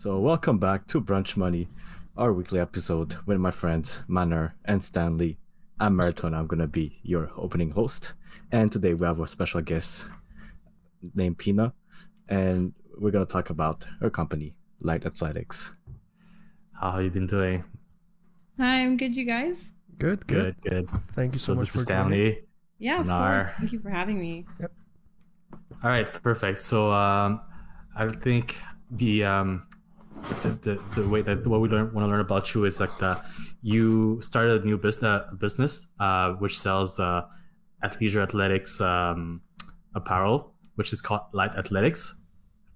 So, welcome back to Brunch Money, our weekly episode with my friends Manner and Stanley. I'm Marathon. I'm gonna be your opening host, and today we have a special guest named Pina, and we're gonna talk about her company, Light Athletics. How have you been doing? Hi, I'm good. You guys? Good, good. Good, good. Thank you so, So much this for is joining. Stanley. Yeah, of Nar. course. Thank you for having me. Yep. All right, perfect. So um, I think the um, the, the, the way that what we learn want to learn about you is like that you started a new business business uh, which sells uh, athleisure athletics um, apparel, which is called Light Athletics,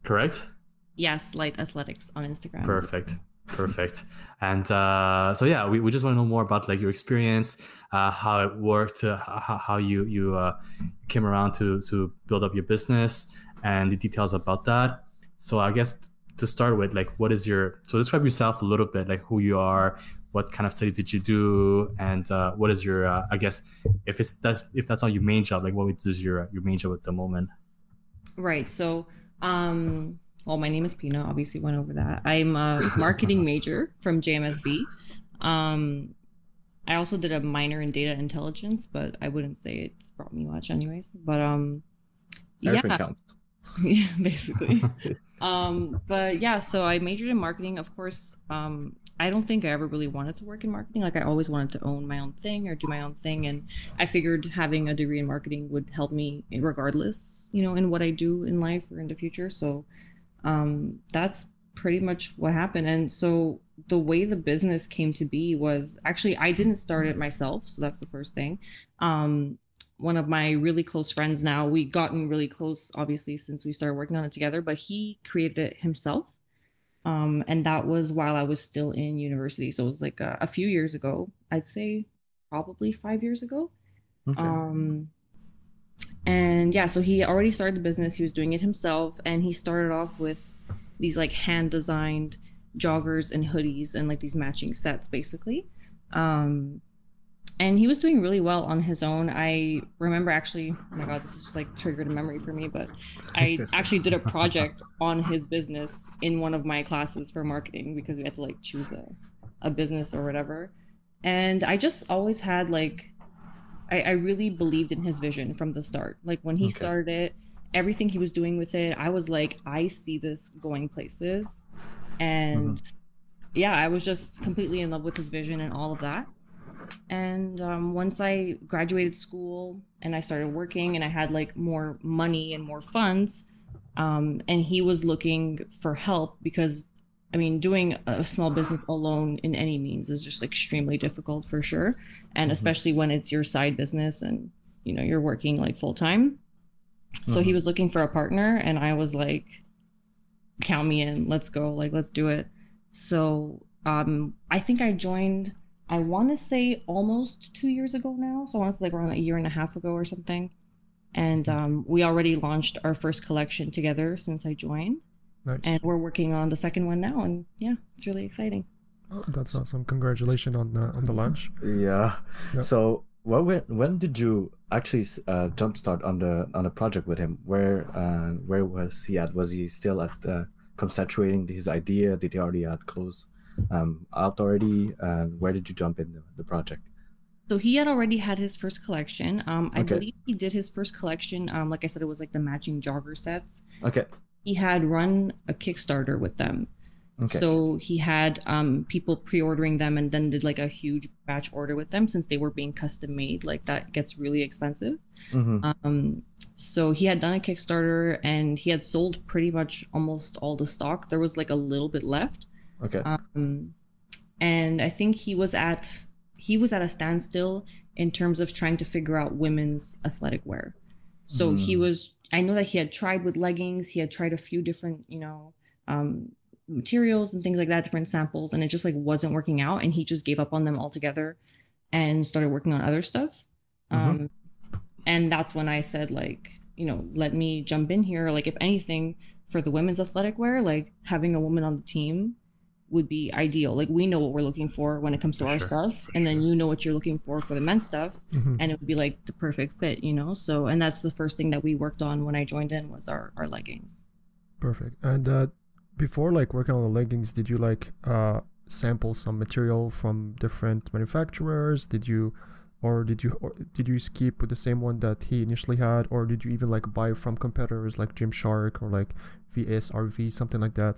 correct? Yes, Light Athletics on Instagram. Perfect. Perfect. And uh, so yeah, we, we just want to know more about like your experience, uh, how it worked, uh, how, how you you uh, came around to to build up your business, and the details about that. So I guess to start with, like, what is your so describe yourself a little bit, like who you are, what kind of studies did you do, and uh, what is your uh, I guess if it's that if that's not your main job, like what is your your main job at the moment? Right. So, um, well, my name is Pina. Obviously, went over that. I'm a marketing major from JMSB. Um, I also did a minor in data intelligence, but I wouldn't say it's brought me much, anyways. But um, Everything yeah, counts. yeah, basically. um, but yeah, so I majored in marketing. Of course, um, I don't think I ever really wanted to work in marketing. Like I always wanted to own my own thing or do my own thing, and I figured having a degree in marketing would help me regardless, you know, in what I do in life or in the future. So um, that's pretty much what happened. And so the way the business came to be was actually I didn't start it myself, so that's the first thing. Um, one of my really close friends now, We've gotten really close, obviously, since we started working on it together, but he created it himself. Um, and that was while I was still in university. So it was like a, a few years ago, I'd say probably five years ago. Okay. Um, and yeah, so he already started the business. He was doing it himself, and he started off with these like hand designed joggers and hoodies and like these matching sets, basically. Um, and he was doing really well on his own. I remember actually, oh my god, this is just like triggered a memory for me, but I actually did a project on his business in one of my classes for marketing because we had to like choose a, a business or whatever. And I just always had like I, I really believed in his vision from the start. Like when he Okay. started it, everything he was doing with it, I was like, I see this going places. And mm-hmm. yeah, I was just completely in love with his vision and all of that. And um, once I graduated school and I started working and I had like more money and more funds, um, and he was looking for help because I mean, doing a small business alone in any means is just extremely difficult for sure. And especially when it's your side business and, you know, you're working like full time. So he was looking for a partner and I was like, count me in, let's go, like, let's do it. So um, I think I joined, I want to say almost two years ago now. So I want to say like around a year and a half ago or something. And um, we already launched our first collection together since I joined Nice. and we're working on the second one now and yeah it's really exciting Oh, that's awesome. Congratulations on uh, on the launch. Yeah. Yeah. So, what when when did you actually uh, jumpstart on the on the project with him? Where uh, where was he at? Was he still at uh, conceptuating his idea? Did he already had close um, already? And where did you jump in the, the project? so he had already had his first collection um i Okay. believe he did his first collection um like i said it was like the matching jogger sets Okay. he had run a kickstarter with them Okay. so he had um people pre-ordering them and then did like a huge batch order with them since they were being custom made like that gets really expensive hmm Um, so he had done a Kickstarter and he had sold pretty much almost all the stock. There was like a little bit left. Okay. Um, and I think he was at he was at a standstill in terms of trying to figure out women's athletic wear. So he was I know that he had tried with leggings, he had tried a few different, you know, um materials and things like that, different samples, and it just like wasn't working out and he just gave up on them altogether and started working on other stuff. Um and that's when I said like, you know, let me jump in here. Like if anything, for the women's athletic wear, like having a woman on the team would be ideal. Like we know what we're looking for when it comes to For our sure. stuff, and then you know what you're looking for for the men's stuff, Mhm. and it would be like the perfect fit, you know. So, and that's the first thing that we worked on when I joined in was our our leggings. Perfect. And uh, before like working on the leggings, did you like uh sample some material from different manufacturers? Did you or did you or did you keep with the same one that he initially had or did you even like buy from competitors like Gymshark or like VSRV something like that?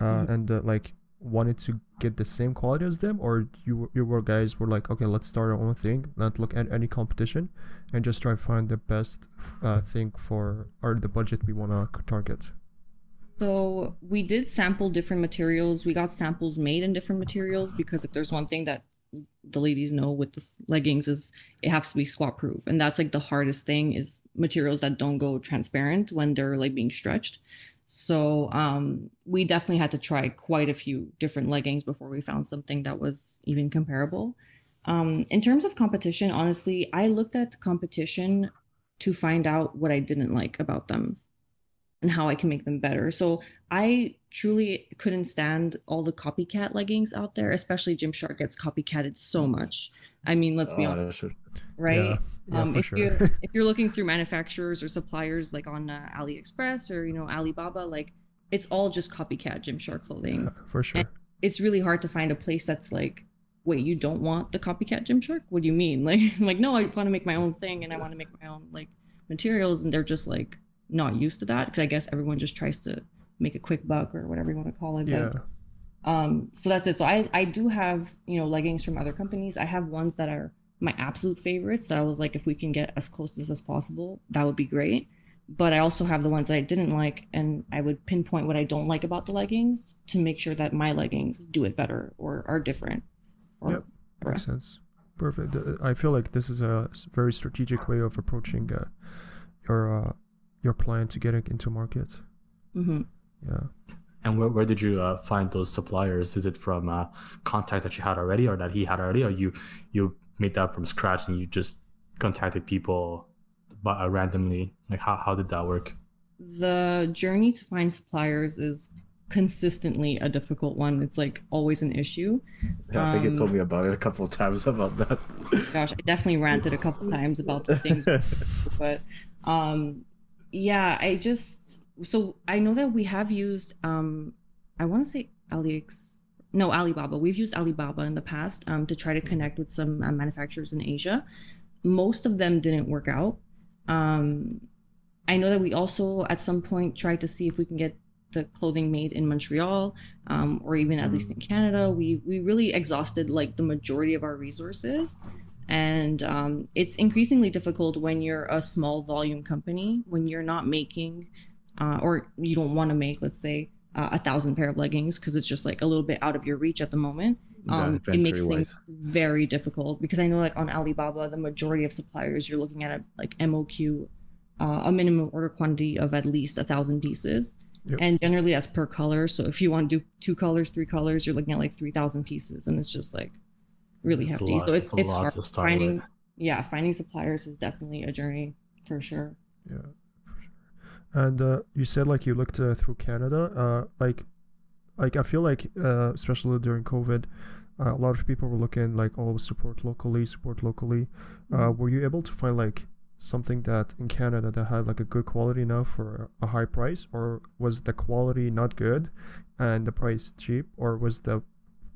Uh, Mm-hmm. and uh, like wanted to get the same quality as them or you you were guys were like okay let's start our own thing not look at any competition and just try to find the best uh, thing for or the budget we want to target So we did sample different materials. We got samples made in different materials because if there's one thing that the ladies know with this leggings is it has to be squat proof. And that's like the hardest thing is materials that don't go transparent when they're like being stretched. So um we definitely had to try quite a few different leggings before we found something that was even comparable. Um in terms of competition, honestly, I looked at competition to find out what I didn't like about them and how I can make them better. So I truly couldn't stand all the copycat leggings out there, especially Gymshark gets copycatted so much. I mean, let's be Oh, honest, right? yeah, yeah um, if sure you're if you're looking through manufacturers or suppliers like on uh, AliExpress or you know Alibaba, like it's all just copycat Gymshark clothing. for sure It's really hard to find a place that's like, wait, you don't want the copycat Gymshark? What do you mean? Like, I'm like no, I want to make my own thing and I want to make my own like materials, and they're just like not used to that because I guess everyone just tries to make a quick buck or whatever you want to call it. yeah But um so that's it so i i do have you know leggings from other companies i have ones that are my absolute favorites that i was like if we can get as close as, as possible that would be great but i also have the ones that i didn't like and i would pinpoint what i don't like about the leggings to make sure that my leggings do it better or are different or Yep. whatever. Makes sense. Perfect. I feel like this is a very strategic way of approaching uh, your uh, your plan to get it into market. Mhm. Yeah. And where, where did you uh, find those suppliers? Is it from uh, contact that you had already, or that he had already, or you you made that from scratch and you just contacted people, but uh, randomly? Like how how did that work? the journey to find suppliers is consistently a difficult one it's like always an issue Yeah, I think you Um, told me about it a couple of times about that. gosh, I definitely ranted a couple of times about the things, but um, yeah, I just so I know that we have used um, I want to say AliEx, no Alibaba. We've used Alibaba in the past um to try to connect with some uh, manufacturers in Asia. Most of them didn't work out. Um, I know that we also at some point tried to see if we can get the clothing made in Montreal um, or even at least in Canada. We we really exhausted like the majority of our resources, and um, it's increasingly difficult when you're a small volume company when you're not making uh, or you don't want to make let's say uh, a thousand pair of leggings because it's just like a little bit out of your reach at the moment. Um, it makes things very difficult because I know like on Alibaba the majority of suppliers you're looking at a, like MOQ uh, a minimum order quantity of at least a thousand pieces. Yep. And generally that's per color. So if you want to do two colors, three colors, you're looking at like 3,000 pieces. And it's just like really It's hefty. lot- so it's, it's hard finding, with. yeah, finding suppliers is definitely a journey for sure. Yeah. For sure. And uh, you said like you looked uh, through Canada. Uh, like, like I feel like uh, especially during COVID, uh, a lot of people were looking like oh support locally, support locally. Uh, were you able to find like something that in Canada that had like a good quality enough for a high price, or was the quality not good and the price cheap, or was the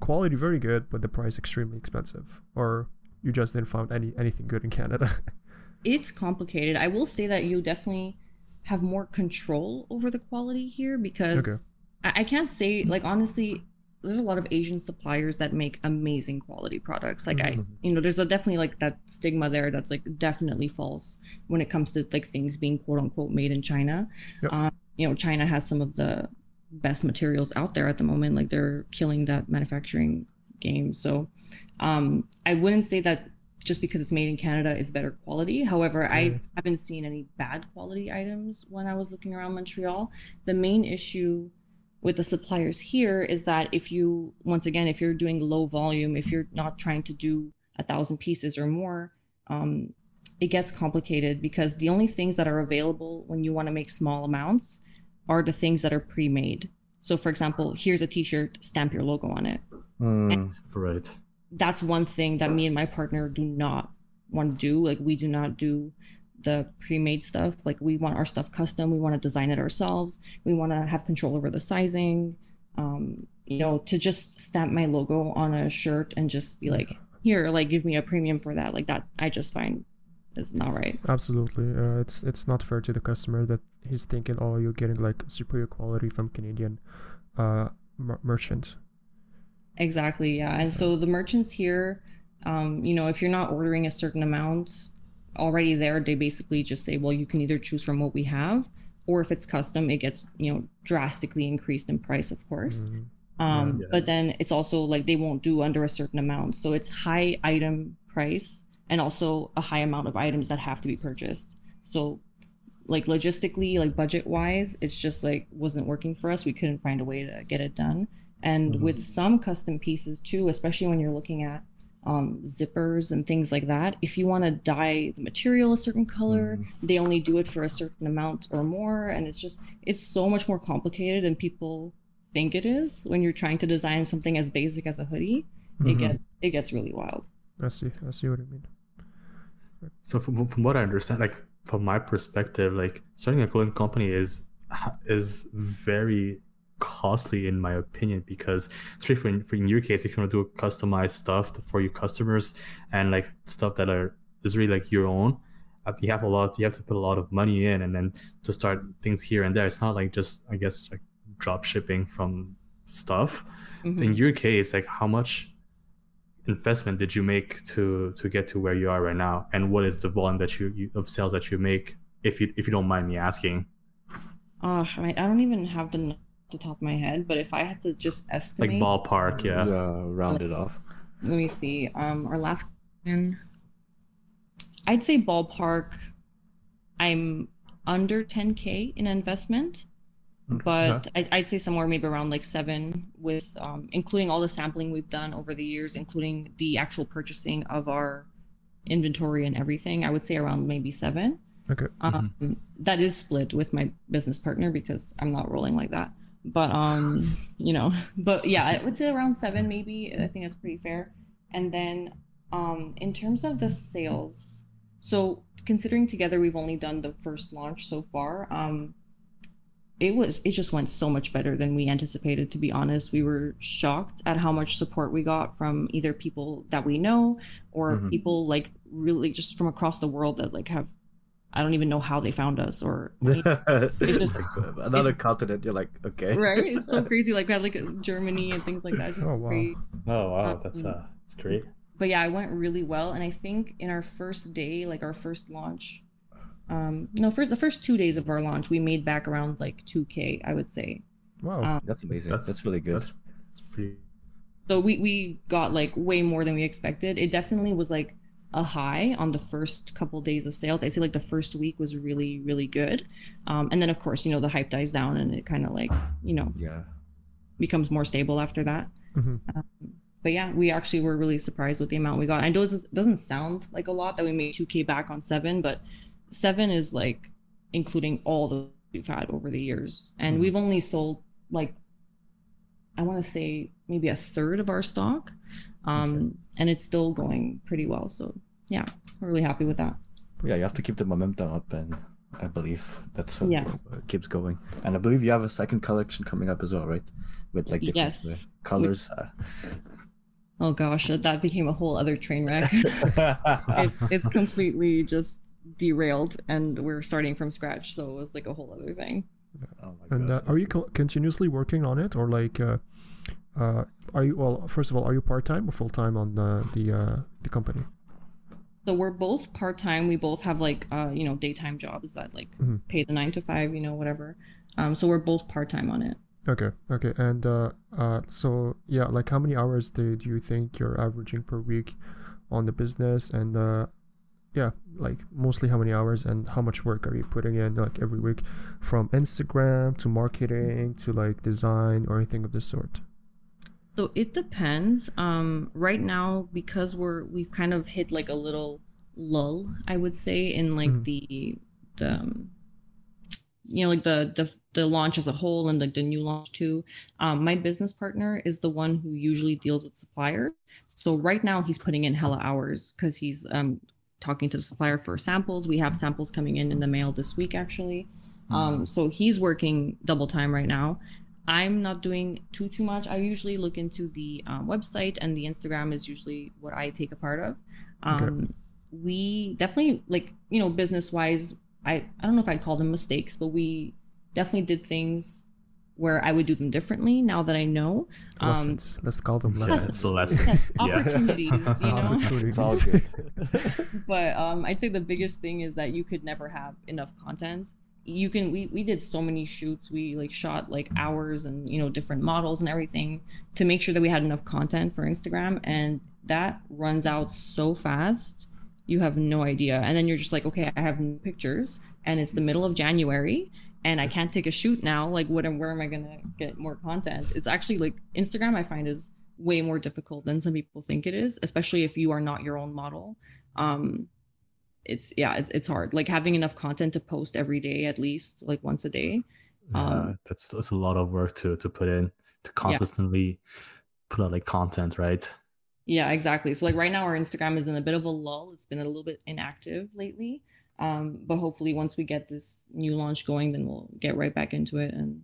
quality very good but the price extremely expensive, or you just didn't find any anything good in Canada? it's complicated. I will say that you definitely have more control over the quality here because I, I can't say like honestly, there's a lot of Asian suppliers that make amazing quality products. Like I, you know, there's a definitely like that stigma there that's like definitely false when it comes to like things being quote unquote made in China. Yep. Um, you know, China has some of the best materials out there at the moment. Like they're killing that manufacturing game. So um, I wouldn't say that just because it's made in Canada, it's better quality. However, I haven't seen any bad quality items when I was looking around Montreal. The main issue with the suppliers here is that if you, once again, if you're doing low volume, if you're not trying to do a thousand pieces or more, um, it gets complicated because the only things that are available when you want to make small amounts are the things that are pre-made. So, for example, here's a T-shirt, stamp your logo on it Hmm. Right. that's one thing that me and my partner do not want to do. Like we do not do the pre-made stuff. Like we want our stuff custom. We want to design it ourselves. We want to have control over the sizing. Um, you know, to just stamp my logo on a shirt and just be like, here, like give me a premium for that. Like that, I just find is not right. Absolutely, uh, it's it's not fair to the customer that he's thinking, oh, you're getting like superior quality from Canadian uh, mer- merchant. Exactly, yeah. And so the merchants here, um, you know, if you're not ordering a certain amount already there, they basically just say, well, you can either choose from what we have, or if it's custom, it gets you know drastically increased in price, of course. Mhm. Um, Yeah. But then it's also like they won't do under a certain amount. So it's high item price and also a high amount of items that have to be purchased. So like logistically, like budget wise, it's just like wasn't working for us. We couldn't find a way to get it done. And with some custom pieces too, especially when you're looking at um, zippers and things like that, if you want to dye the material a certain color, they only do it for a certain amount or more. And it's just, it's so much more complicated than people think it is when you're trying to design something as basic as a hoodie. It Mhm. gets, it gets really wild. I see. I see what you mean. So from, from what I understand, like from my perspective, like starting a clothing company is is very costly in my opinion because especially for in, for in your case, if you want to do customized stuff for your customers and like stuff that are is really like your own, uh, you have a lot. You have to put a lot of money in, and then to start things here and there. It's not like just I guess like drop shipping from stuff. So in Mhm. your case, like how much investment did you make to to get to where you are right now, and what is the volume that you, you of sales that you make, if you if you don't mind me asking? Uh, I, mean, I don't even have the, n- the top of my head, but if I had to just estimate, Like ballpark, yeah. Yeah, round it off. let me see. Um, our last question, I'd say ballpark. I'm under 10k in investment, but I, I'd say somewhere maybe around like seven, with um, including all the sampling we've done over the years, including the actual purchasing of our inventory and everything. I would say around maybe seven. Okay. Um, that is split with my business partner because I'm not rolling like that. But um, you know, but yeah, I would say around seven maybe. I think that's pretty fair. And then um, in terms of the sales, so considering together we've only done the first launch so far. Um, it was it just went so much better than we anticipated. To be honest, we were shocked at how much support we got from either people that we know or Mhm. people like really just from across the world that like have I don't even know how they found us or it's just- another it's- continent. You're like, okay. right. It's so crazy. Like we had like Germany and things like that. Just Oh, wow. crazy. Oh wow, that's, uh, that's great. But yeah, it went really well. And I think in our first day, like our first launch, um, no, first the first two days of our launch, we made back around like 2k, I would say. Wow. Um, That's amazing. That's, that's really good. That's, that's pretty. So we we got like way more than we expected. It definitely was like a high on the first couple days of sales. I say like the first week was really really good, um, and then of course you know the hype dies down and it kind of like you know yeah. becomes more stable after that. Mhm. But yeah, we actually were really surprised with the amount we got. I know it doesn't sound like a lot that we made 2K back on seven, but seven is like including all the we've had over the years. And we've only sold like, I want to say maybe a third of our stock. Um, And it's still going pretty well. So yeah, we're really happy with that. Yeah, you have to keep the momentum up, and I believe that's what Yeah. keeps going. And I believe you have a second collection coming up as well, right? With like different Yes. uh, colors. uh, Oh gosh, that, that became a whole other train wreck. it's it's completely just derailed and we're starting from scratch. So it was like a whole other thing. oh my And uh, are you co- continuously working on it, or like, uh, uh, are you well? First of all, are you part time or full time on the the uh, the company? So we're both part time. We both have like uh, you know, daytime jobs that like Mhm. pay the nine to five, you know, whatever. Um, so we're both part time on it. Okay, okay, and uh, uh, so yeah, like how many hours do, do you think you're averaging per week on the business, and uh, yeah, like mostly how many hours and how much work are you putting in like every week, from Instagram to marketing to like design or anything of this sort? So it depends. Um, right now, because we're we've kind of hit like a little lull, I would say, in like Mhm. the the um, you know like the the the launch as a whole and like the new launch too. Um, my business partner is the one who usually deals with suppliers. So right now he's putting in hella hours because he's um talking to the supplier for samples. We have samples coming in in the mail this week, actually. Um, so he's working double time right now. I'm not doing too too much. I usually look into the um, website and the Instagram is usually what I take a part of. Um, Okay. We definitely like you know business wise. I I don't know if I'd call them mistakes, but we definitely did things where I would do them differently now that I know. Um, Lessons. Let's call them Yeah, lessons. it's a yes, Yeah. opportunities, you know. It's all Opportunities. good. but um, I'd say the biggest thing is that you could never have enough content. You can we we did so many shoots. We like shot like hours and you know different models and everything to make sure that we had enough content for Instagram, and that runs out so fast. You have no idea, and then you're just like, okay, I have no pictures, and it's the middle of January, and I can't take a shoot now. Like, what? Where am I gonna get more content? It's actually like Instagram. I find is way more difficult than some people think it is, especially if you are not your own model. Um, it's yeah, it's, it's hard. Like having enough content to post every day, at least like once a day. Yeah, Um, that's that's a lot of work to to put in to consistently put out like content, right? Yeah, exactly. So like right now, our Instagram is in a bit of a lull. It's been a little bit inactive lately. Um, but hopefully, once we get this new launch going, then we'll get right back into it. And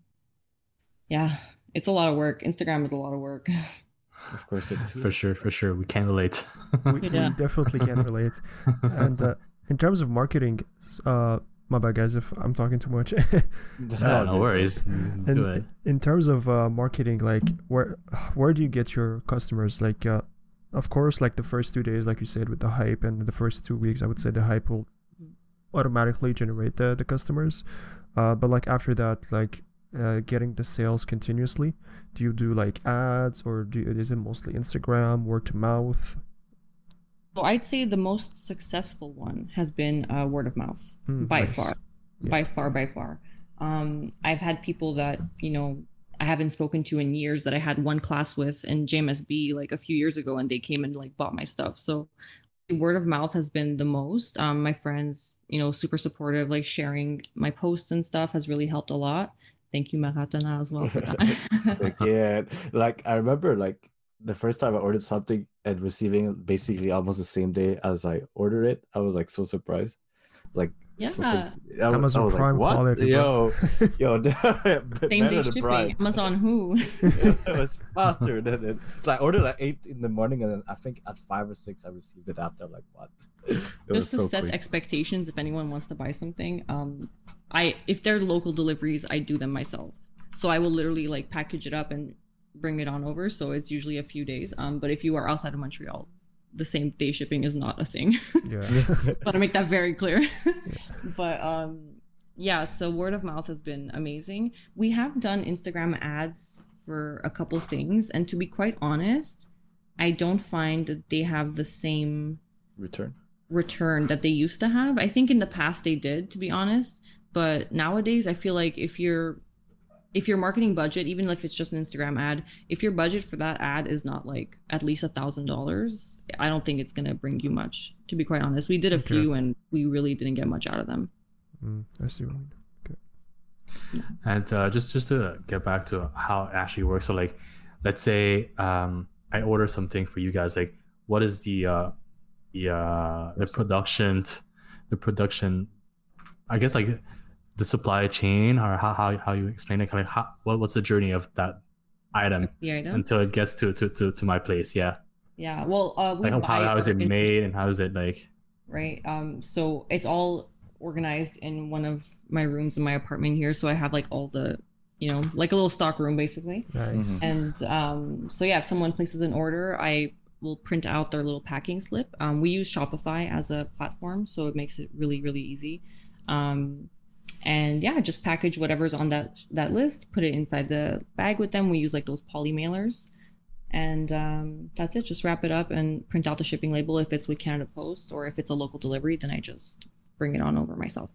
yeah, it's a lot of work. Instagram is a lot of work. Of course it is. For sure, for sure. We can relate. we, we definitely can relate. And uh, in terms of marketing, uh, my bad guys if I'm talking too much. That's Yeah, no good. worries. Do it. in terms of uh, marketing, like where where do you get your customers? Like, uh, of course, like the first two days, like you said, with the hype, and the first two weeks, I would say the hype will automatically generate the the customers. Uh, but like after that, like uh, getting the sales continuously, do you do like ads or do you, is it mostly Instagram, word to mouth? So I'd say the most successful one has been uh, word of mouth Hmm, by nice. far, Yeah. by far, by far. Um, I've had people that you know I haven't spoken to in years that I had one class with in JMSB like a few years ago, and they came and like bought my stuff. So word of mouth has been the most. Um, my friends, you know, super supportive, like sharing my posts and stuff has really helped a lot. Thank you, Maratana, as well for that. Yeah, like I remember like the first time I ordered something and receiving basically almost the same day as I ordered it. I was like so surprised. Like yeah, things- I, was- I Amazon was like, Prime what? quality, yo, yo, same day shipping. Prime. Amazon who? it was faster than it. So I ordered at eight in the morning, and then I think at five or six I received it after. Like what? It was just to so set quick. expectations if anyone wants to buy something um i if they're local deliveries i do them myself so i will literally like package it up and bring it on over so it's usually a few days um but if you are outside of montreal the same day shipping is not a thing Yeah. want to make that very clear but um yeah so word of mouth has been amazing we have done instagram ads for a couple things and to be quite honest i don't find that they have the same Return. return that they used to have. I think in the past they did, to be honest. But nowadays, I feel like if your if your marketing budget, even if it's just an Instagram ad, if your budget for that ad is not like at least a thousand dollars, I don't think it's gonna bring you much. To be quite honest, we did a Okay. few and we really didn't get much out of them. Mm, I see what you mean. And uh, just just to get back to how it actually works. So like, let's say um, I order something for you guys. Like, what is the uh, the uh, the production the production? I guess like the supply chain or how how, how you explain it. Kind of how, what what's the journey of that item item, until it gets to to to, to my place? Yeah. yeah. Well, uh, we Like how, how is it our- made and how is it like? right? Um, so it's all organized in one of my rooms in my apartment here. So I have like all the, you know, like a little stock room basically. Nice. Mhm. And um, so yeah, if someone places an order, I will print out their little packing slip. Um, we use Shopify as a platform, so it makes it really really easy. Um, and yeah, just package whatever's on that that list, put it inside the bag with them. We use like those poly mailers, and um, that's it. Just wrap it up and print out the shipping label if it's with Canada Post or if it's a local delivery. Then I just bring it on over myself.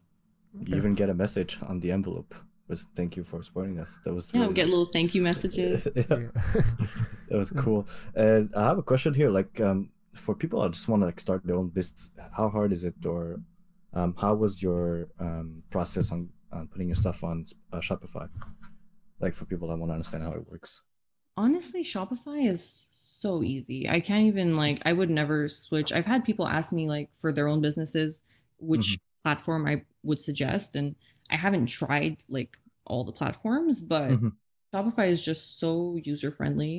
You even get a message on the envelope. Was thank you for supporting us. That was Yeah, really we get nice. little thank you messages. yeah, Yeah. that was cool. And I have a question here. Like, um, for people that just want to like start their own business, how hard is it, or um, how was your um process on, on putting your stuff on uh, Shopify? Like for people that want to understand how it works. honestly shopify is so easy i can't even like i would never switch i've had people ask me like for their own businesses which platform i would suggest and i haven't tried like all the platforms but Mhm. shopify is just so user friendly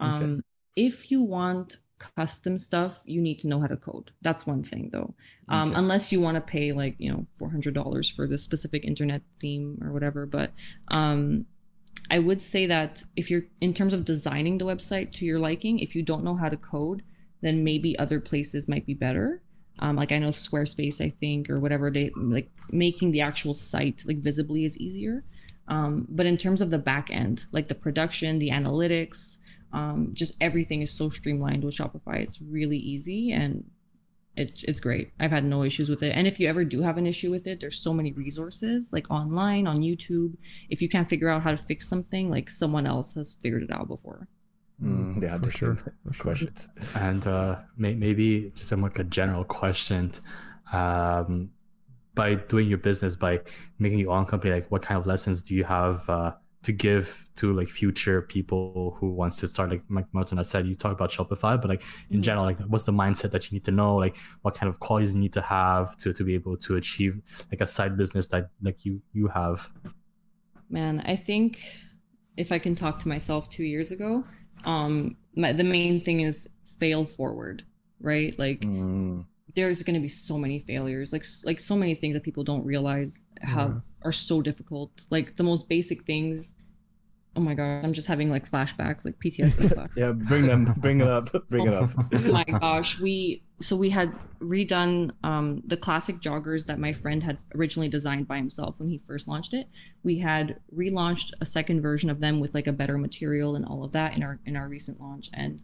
Okay. um if you want custom stuff you need to know how to code that's one thing though um Okay. unless you want to pay like you know $400 for the specific internet theme or whatever but um I would say that if you're in terms of designing the website to your liking, if you don't know how to code, then maybe other places might be better. Um, like I know Squarespace, I think, or whatever they like making the actual site like visibly is easier. Um, but in terms of the back end, like the production, the analytics, um, just everything is so streamlined with Shopify. It's really easy and it's it's great. I've had no issues with it. And if you ever do have an issue with it, there's so many resources like online on YouTube if you can't figure out how to fix something, like someone else has figured it out before. Mm, they have for sure, same for sure. questions. And uh, may- maybe just a like a general question. Um, by doing your business, by making your own company, like what kind of lessons do you have uh, to give to like future people who wants to start? Like Mike Martin has said, you talk about Shopify, but like in general, like what's the mindset that you need to know? Like what kind of qualities you need to have to to be able to achieve like a side business that like you you have. Man, I think if I can talk to myself two years ago, um, my, the main thing is fail forward, right? Like Mm, there's going to be so many failures, like like so many things that people don't realize have are so difficult. Like the most basic things. Oh my god, I'm just having like flashbacks, like PTSD. flashbacks. yeah, bring them, bring it up, bring it up. oh my gosh we so we had redone um, the classic joggers that my friend had originally designed by himself when he first launched it we had relaunched a second version of them with like a better material and all of that in our in our recent launch and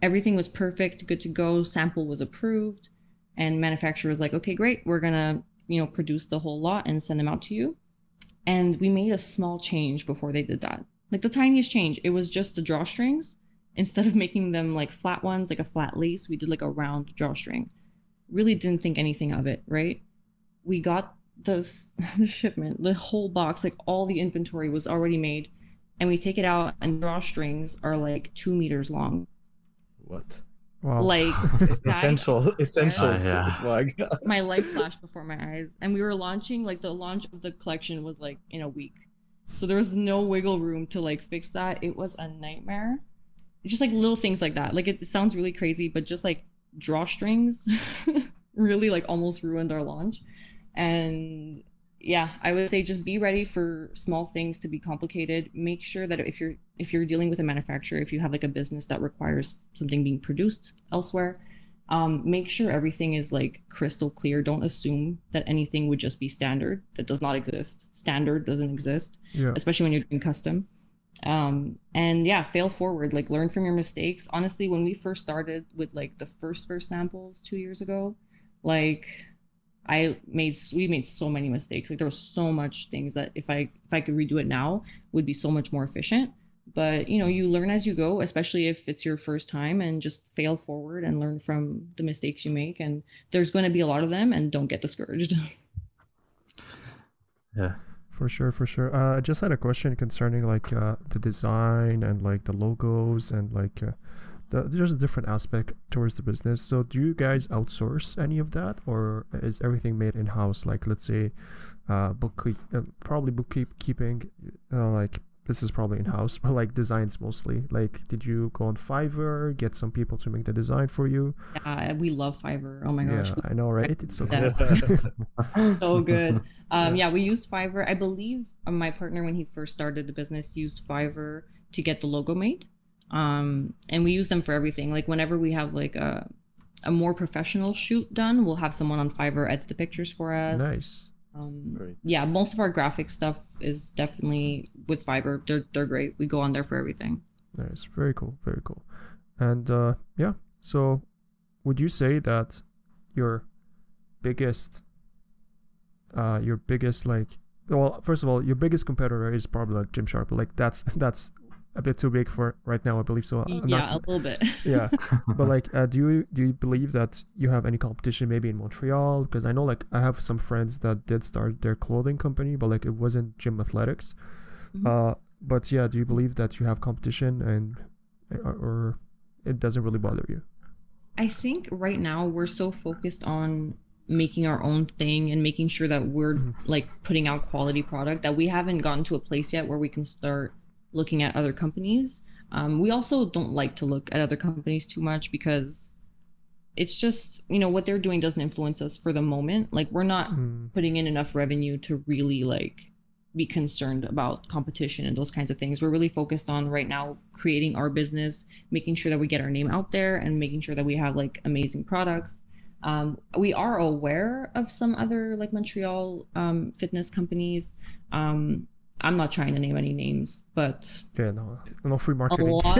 everything was perfect good to go sample was approved and manufacturer was like okay great we're gonna you know produce the whole lot and send them out to you and we made a small change before they did that like the tiniest change it was just the drawstrings instead of making them like flat ones, like a flat lace, we did like a round drawstring. Really didn't think anything of it, right? We got the, s- the shipment, the whole box, like all the inventory was already made, and we take it out, and drawstrings are like two meters long. What? Wow. Like Essential, essentials. Uh, yeah. is what I got. my life flashed before my eyes, and we were launching like the launch of the collection was like in a week, so there was no wiggle room to like fix that. It was a nightmare. It's just like little things like that. Like it sounds really crazy, but just like drawstrings really like almost ruined our launch. And yeah, I would say just be ready for small things to be complicated. Make sure that if you're if you're dealing with a manufacturer, if you have like a business that requires something being produced elsewhere, um, make sure everything is like crystal clear. Don't assume that anything would just be standard. That does not exist. Standard doesn't exist yeah. especially when you're doing custom. Um, and yeah, fail forward, like learn from your mistakes. Honestly, when we first started with like the first first samples two years ago, like I made we made so many mistakes. Like there was so much things that if I if I could redo it now would be so much more efficient. But you know, you learn as you go, especially if it's your first time, and just fail forward and learn from the mistakes you make. And there's going to be a lot of them, and don't get discouraged. Yeah. For sure, for sure. Uh, I just had a question concerning like uh, the design and like the logos and like uh, the, there's a different aspect towards the business. So do you guys outsource any of that, or is everything made in house? Like let's say, uh, bookkeep uh, probably bookkeeping, uh, like this is probably in house, but like designs mostly. Like, did you go on Fiverr, get some people to make the design for you? yeah, we love Fiverr. Oh my gosh, yeah, I know, right? It's so Yeah. cool. so good. Um, yeah, we used Fiverr. I believe uh, my partner, when he first started the business, used Fiverr to get the logo made. Um, and we use them for everything. Like whenever we have like a a more professional shoot done, we'll have someone on Fiverr edit the pictures for us. nice. Um, Great. yeah, most of our graphic stuff is definitely with Fiverr. They're they're great. We go on there for everything. Nice. Very cool. Very cool. And uh, yeah, so would you say that your biggest, uh, your biggest like, well, first of all, your biggest competitor is probably like Gymshark. but, Like that's that's a bit too big for right now. I believe so. I'm yeah, not- a little bit. yeah but like uh, do you do you believe that you have any competition maybe in montreal because i know like i have some friends that did start their clothing company but like it wasn't gym athletics Mhm. uh but yeah, do you believe that you have competition and or, or it doesn't really bother you? I think right now we're so focused on making our own thing and making sure that we're like putting out quality product that we haven't gotten to a place yet where we can start looking at other companies. Um, we also don't like to look at other companies too much because it's just you know what they're doing doesn't influence us for the moment. Like we're not Mm, putting in enough revenue to really like be concerned about competition and those kinds of things. We're really focused on right now creating our business, making sure that we get our name out there and making sure that we have like amazing products. Um, we are aware of some other like Montreal um, fitness companies. Um, I'm not trying to name any names, but yeah, no, no free a marketing. lot.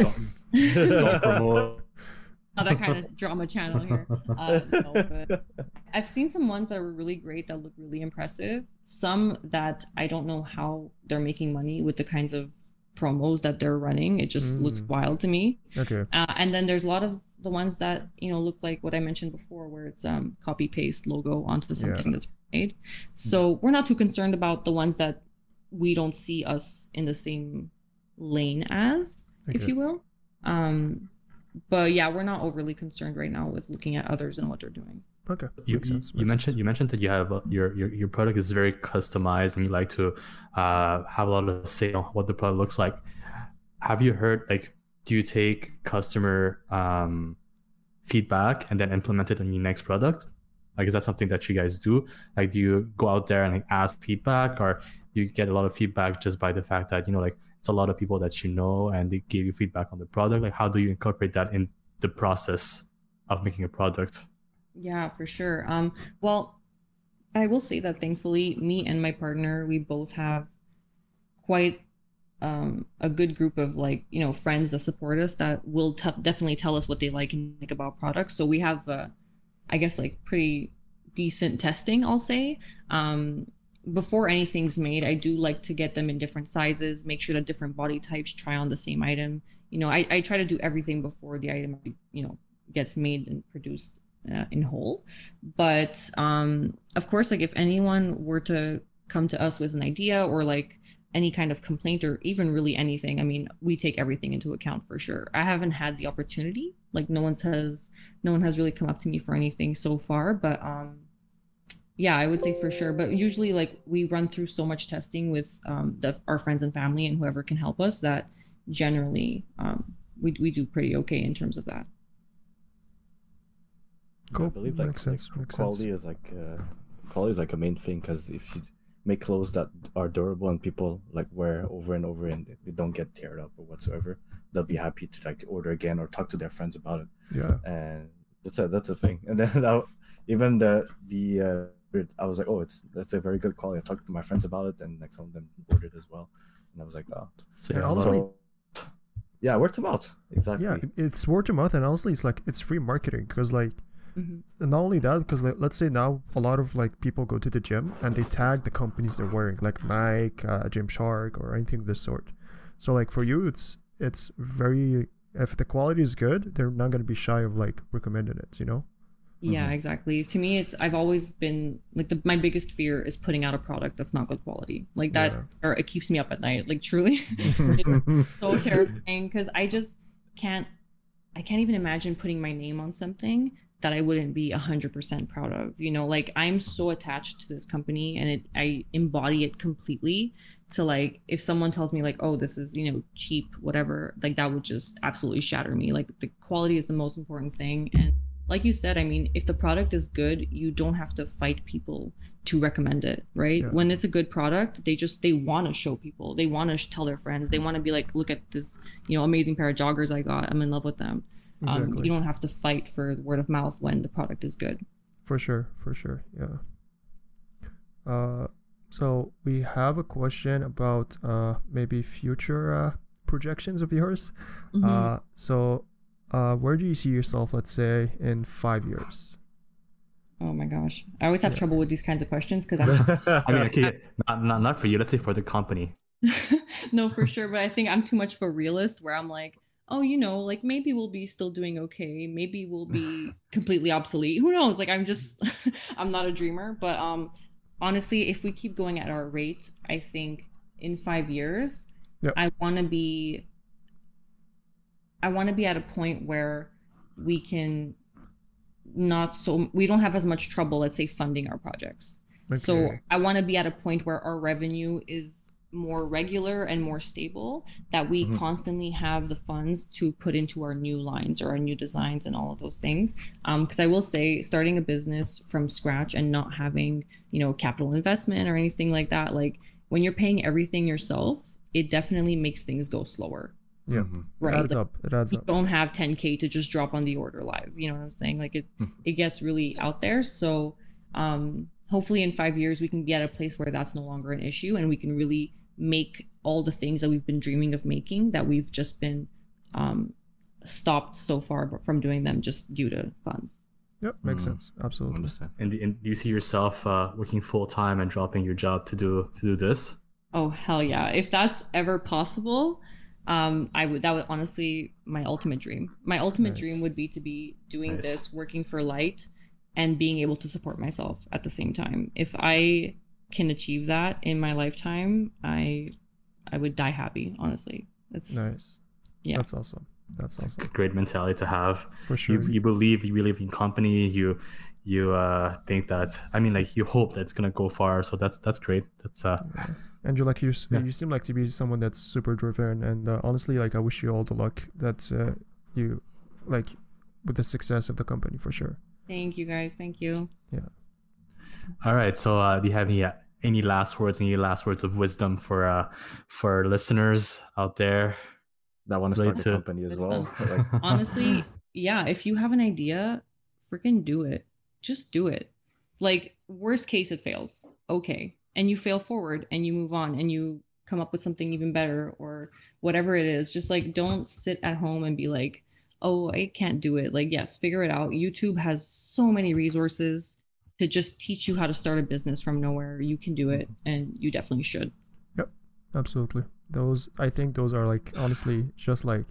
Don't promote. Other kind of drama channel here. Uh, no, but I've seen some ones that were really great that look really impressive. Some that I don't know how they're making money with the kinds of promos that they're running. It just looks Mm. wild to me. Okay. Uh, and then there's a lot of the ones that you know look like what I mentioned before, where it's um copy paste logo onto something that's made. So we're not too concerned about the ones that we don't see us in the same lane as, if you will. Um, but yeah, we're not overly concerned right now with looking at others and what they're doing. Okay. you, you- you mentioned you mentioned that you have uh, your, your your product is very customized and you like to uh, have a lot of say on what the product looks like. Have you heard like do you take customer um, feedback and then implement it on your next product? Like is that something that you guys do? Like do you go out there and like, ask feedback or do you get a lot of feedback just by the fact that you know like it's a lot of people that you know and they give you feedback on the product? Like how do you incorporate that in the process of making a product? Yeah, for sure. Um, well, I will say that thankfully, me and my partner, we both have quite um, a good group of like you know friends that support us that will t- definitely tell us what they like and think about products. So we have, uh, I guess, like pretty decent testing. I'll say. Um, before anything's made, I do like to get them in different sizes, make sure that different body types try on the same item. You know, I, I try to do everything before the item, you know, gets made and produced uh, in whole. But um, of course, like if anyone were to come to us with an idea or like any kind of complaint or even really anything, I mean, we take everything into account for sure. I haven't had the opportunity, like no one says, no one has really come up to me for anything so far, but um, yeah, I would say for sure. But usually, like we run through so much testing with um, the, our friends and family and whoever can help us that generally um, we we do pretty okay in terms of that. Cool. I believe like, Makes sense, like, makes quality is like uh, quality is like a main thing because if you make clothes that are durable and people like wear over and over and they don't get teared up or whatsoever, they'll be happy to like order again or talk to their friends about it. Yeah. And that's a that's a thing. And then I, even the the uh, I was like, oh, it's that's a very good quality. I talked to my friends about it, and like some of them ordered as well. And I was like, oh, So, yeah, honestly- so yeah, word to mouth, exactly. Yeah, it's word to mouth, and honestly, it's like it's free marketing because like Mhm. and not only that, because like, let's say now a lot of like people go to the gym and they tag the companies they're wearing, like Nike, uh, Gymshark, or anything of this sort. So like for you, it's it's very if the quality is good, they're not gonna be shy of like recommending it. You know? Yeah, Mhm. exactly. To me, it's I've always been like the, my biggest fear is putting out a product that's not good quality. Like that, Yeah. or it keeps me up at night. Like truly, it's so terrifying because I just can't. I can't even imagine putting my name on something that I wouldn't be hundred percent proud of. You know, like I'm so attached to this company and it, I embody it completely. To like, if someone tells me like, "Oh, this is you know cheap, whatever," like that would just absolutely shatter me. Like the quality is the most important thing, and like you said, I mean, if the product is good, you don't have to fight people to recommend it, right? Yeah. When it's a good product, they just they want to show people. They want to sh- tell their friends. They want to be like, look at this, you know, amazing pair of joggers I got. I'm in love with them. Um, you don't have to fight for word of mouth when the product is good. For sure, for sure, yeah. Uh, so we have a question about uh maybe future uh projections of yours. Mhm. Uh, so uh, where do you see yourself, let's say, in five years? oh my gosh, I always have Yeah. trouble with these kinds of questions because I'm I mean, okay, not, not not for you. Let's say for the company. no, for sure. But I think I'm too much of a realist where I'm like, oh, you know, like maybe we'll be still doing okay. Maybe we'll be completely obsolete. Who knows? Like I'm just, I'm not a dreamer. But um, honestly, if we keep going at our rate, I think in five years Yep. I want to be I want to be at a point where we can not so we don't have as much trouble let's say funding our projects. So I want to be at a point where our revenue is more regular and more stable that we Mhm. constantly have the funds to put into our new lines or our new designs and all of those things because i will say starting a business from scratch and not having you know capital investment or anything like that like when you're paying everything yourself it definitely makes things go slower Yeah. Mhm. It adds Like, up. It adds you up. don't have 10k to just drop on the order live you know what i'm saying like it it gets really out there so um hopefully in five years we can be at a place where that's no longer an issue and we can really make all the things that we've been dreaming of making that we've just been um stopped so far from doing them just due to funds Yep, makes Mhm. sense. Absolutely. Understand. And, do- and do you see yourself uh, working full time and dropping your job to do to do this? oh hell yeah if that's ever possible um i would that would honestly my ultimate dream my ultimate Nice. dream would be to be doing Nice. this working for Lyte and being able to support myself at the same time if i can achieve that in my lifetime i i would die happy honestly it's Nice. Yeah. That's awesome. That's It's a awesome. great mentality to have. For sure. You, you believe you believe in company. You you uh, think that I mean like you hope that it's gonna go far. So that's that's great. That's uh Yeah. And you're like you Yeah. you seem like to be someone that's super driven and uh, honestly like I wish you all the luck that uh, you like with the success of the company for sure. thank you guys thank you Yeah. all right. So uh, do you have any uh, any last words? Any last words of wisdom for uh for listeners out there? That want to start a to- company as well. Like, honestly yeah if you have an idea freaking do it. Just do it. Like worst case it fails. Okay. And you fail forward and you move on and you come up with something even better or whatever it is. Just like don't sit at home and be like oh i can't do it. Like yes figure it out. Youtube has so many resources to just teach you how to start a business from nowhere you can do it and you definitely should Yep, Absolutely. Those I think those are like honestly just like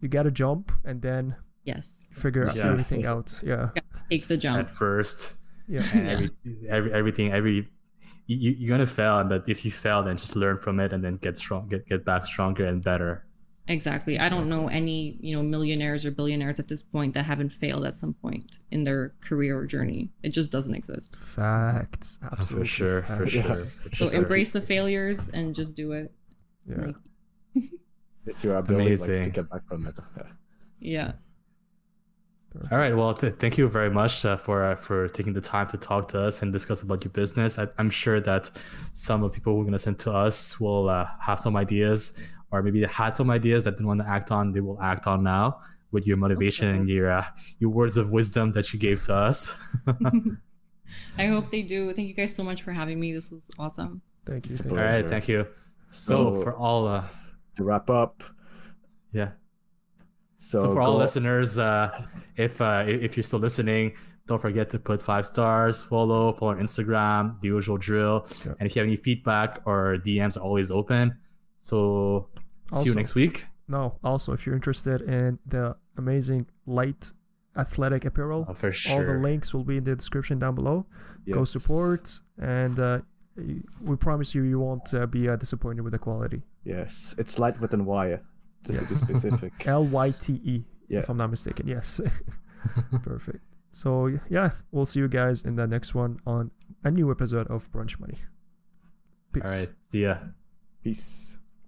you gotta jump and then yes figure Yeah. everything out. Yeah. take the jump At first, Yeah. every, every everything every you, you- you're gonna fail, but if you fail, then just learn from it and then get strong, get get back stronger and better. Exactly. I don't know any, you know, millionaires or billionaires at this point that haven't failed at some point in their career or journey. It just doesn't exist. Facts. Absolutely. for sure, for sure. Yes. So sure. embrace the failures and just do it. Yeah. Like, it's your ability like, to get back from it. Yeah. yeah. All right. Well, th- thank you very much uh, for uh, for taking the time to talk to us and discuss about your business. I- I'm sure that some of the people who are going to send to us will uh, have some ideas, or maybe they had some ideas that didn't want to act on. They will act on now with your motivation and your uh, your words of wisdom that you gave to us. I hope they do. Thank you guys so much for having me. This was awesome. Thank you. It's a Thank All you. Thank you. So So for all, uh, to wrap up, yeah. so, So, for all go- listeners, uh, if uh, if you're still listening, don't forget to put five stars, follow, follow on Instagram, the usual drill. Yeah. And if you have any feedback or DMs are always open. So see you next week. No, also if you're interested in the amazing Lyte athletic apparel, Oh, for all the links will be in the description down below. Go support, and uh, we promise you, you won't uh, be uh, disappointed with the quality. Yes, it's Lyte with an wire, just to be specific. L Y T E, Yeah. if I'm not mistaken. Yes. Perfect. So yeah, we'll see you guys in the next one on a new episode of Brunch Money. Peace. All right. See ya. Peace.